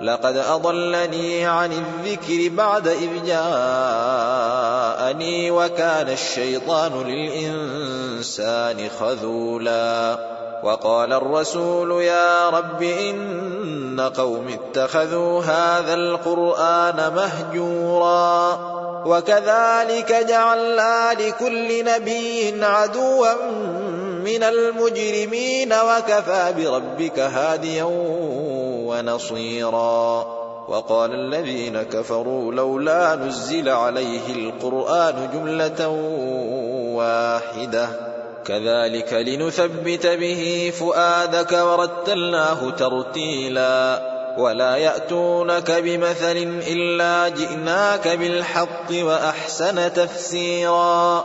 لقد أضلني عن الذكر بعد إذ جاءني وكان الشيطان للإنسان خذولا وقال الرسول يا رب إن قوم اتخذوا هذا القرآن مهجورا وكذلك جعلنا لكل نبي عدوا من المجرمين وكفى بربك هاديا ونصيرا. وقال الذين كفروا لولا نزل عليه القرآن جملة واحدة. كذلك لنثبت به فؤادك ورتلناه ترتيلا. ولا يأتونك بمثل إلا جئناك بالحق وأحسن تفسيرا.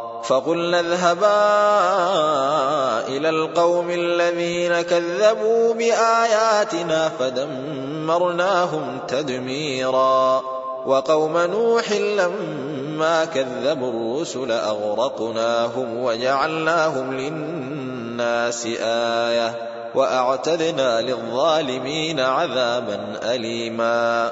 فقلنا اذهبا إلى القوم الذين كذبوا بآياتنا فدمرناهم تدميرا. وقوم نوح لما كذبوا الرسل أغرقناهم وجعلناهم للناس آية وأعتدنا للظالمين عذابا أليما.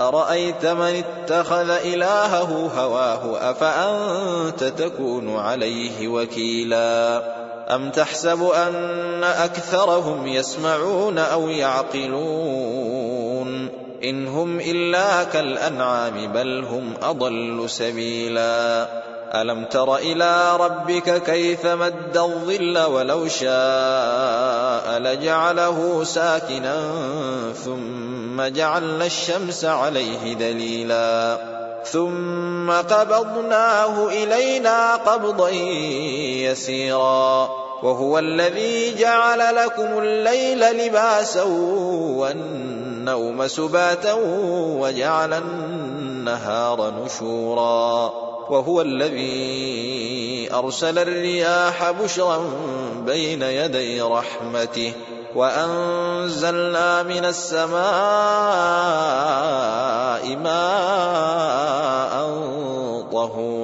أرأيت من اتخذ إلهه هواه أفأنت تكون عليه وكيلا؟ أم تحسب أن أكثرهم يسمعون أو يعقلون؟ إن هم إلا كالأنعام بل هم أضل سبيلا. ألم تر إلى ربك كيف مد الظل ولو شاء لجعله ساكنا ثم جعلنا الشمس عليه دليلا. ثم قبضناه إلينا قبضا يسيرا. وهو الذي جعل لكم الليل لباسا والنوم سباتا وجعل النهار نشورا. وهو الذي أرسل الرياح بشرا بين يدي رحمته وأنزلنا من السماء ماء طهورا.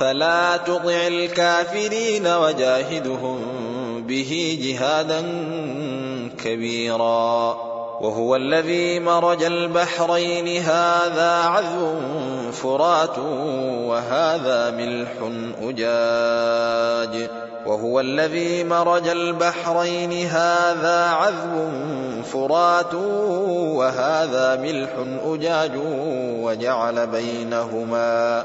فلا تطع الكافرين وجاهدهم به جهادا كبيرا. وهو الذي مرج البحرين. هذا عذب فرات وهذا ملح أجاج. وهو الذي مرج البحرين. هذا عذب فرات وهذا ملح أجاج. وجعل بينهما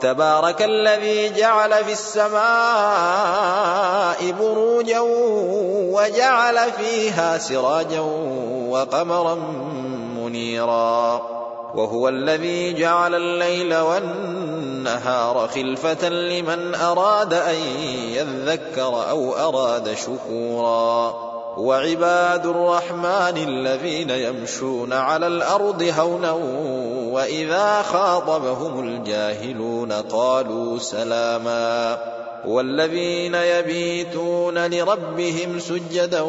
تبارك الذي جعل في السماء بروجا وجعل فيها سراجا وقمرا منيرا. وهو الذي جعل الليل والنهار خلفة لمن أراد أن يذكر أو أراد شكورا. وعباد الرحمن الذين يمشون على الأرض هونا وإذا خاطبهم الجاهلون قالوا سلاما والذين يبيتون لربهم سجدا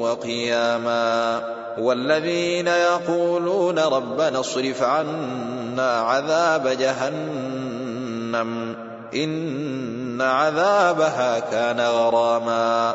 وقياما والذين يقولون ربنا اصرف عنا عذاب جهنم إن عذابها كان غراما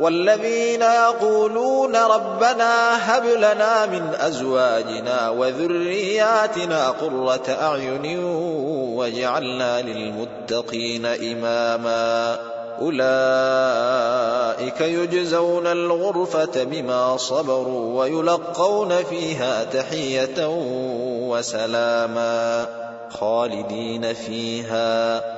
والذين يقولون ربنا هب لنا من أزواجنا وذرياتنا قرة أعين واجعلنا للمتقين إماما. أولئك يجزون الغرفة بما صبروا ويلقون فيها تحية وسلاما خالدين فيها.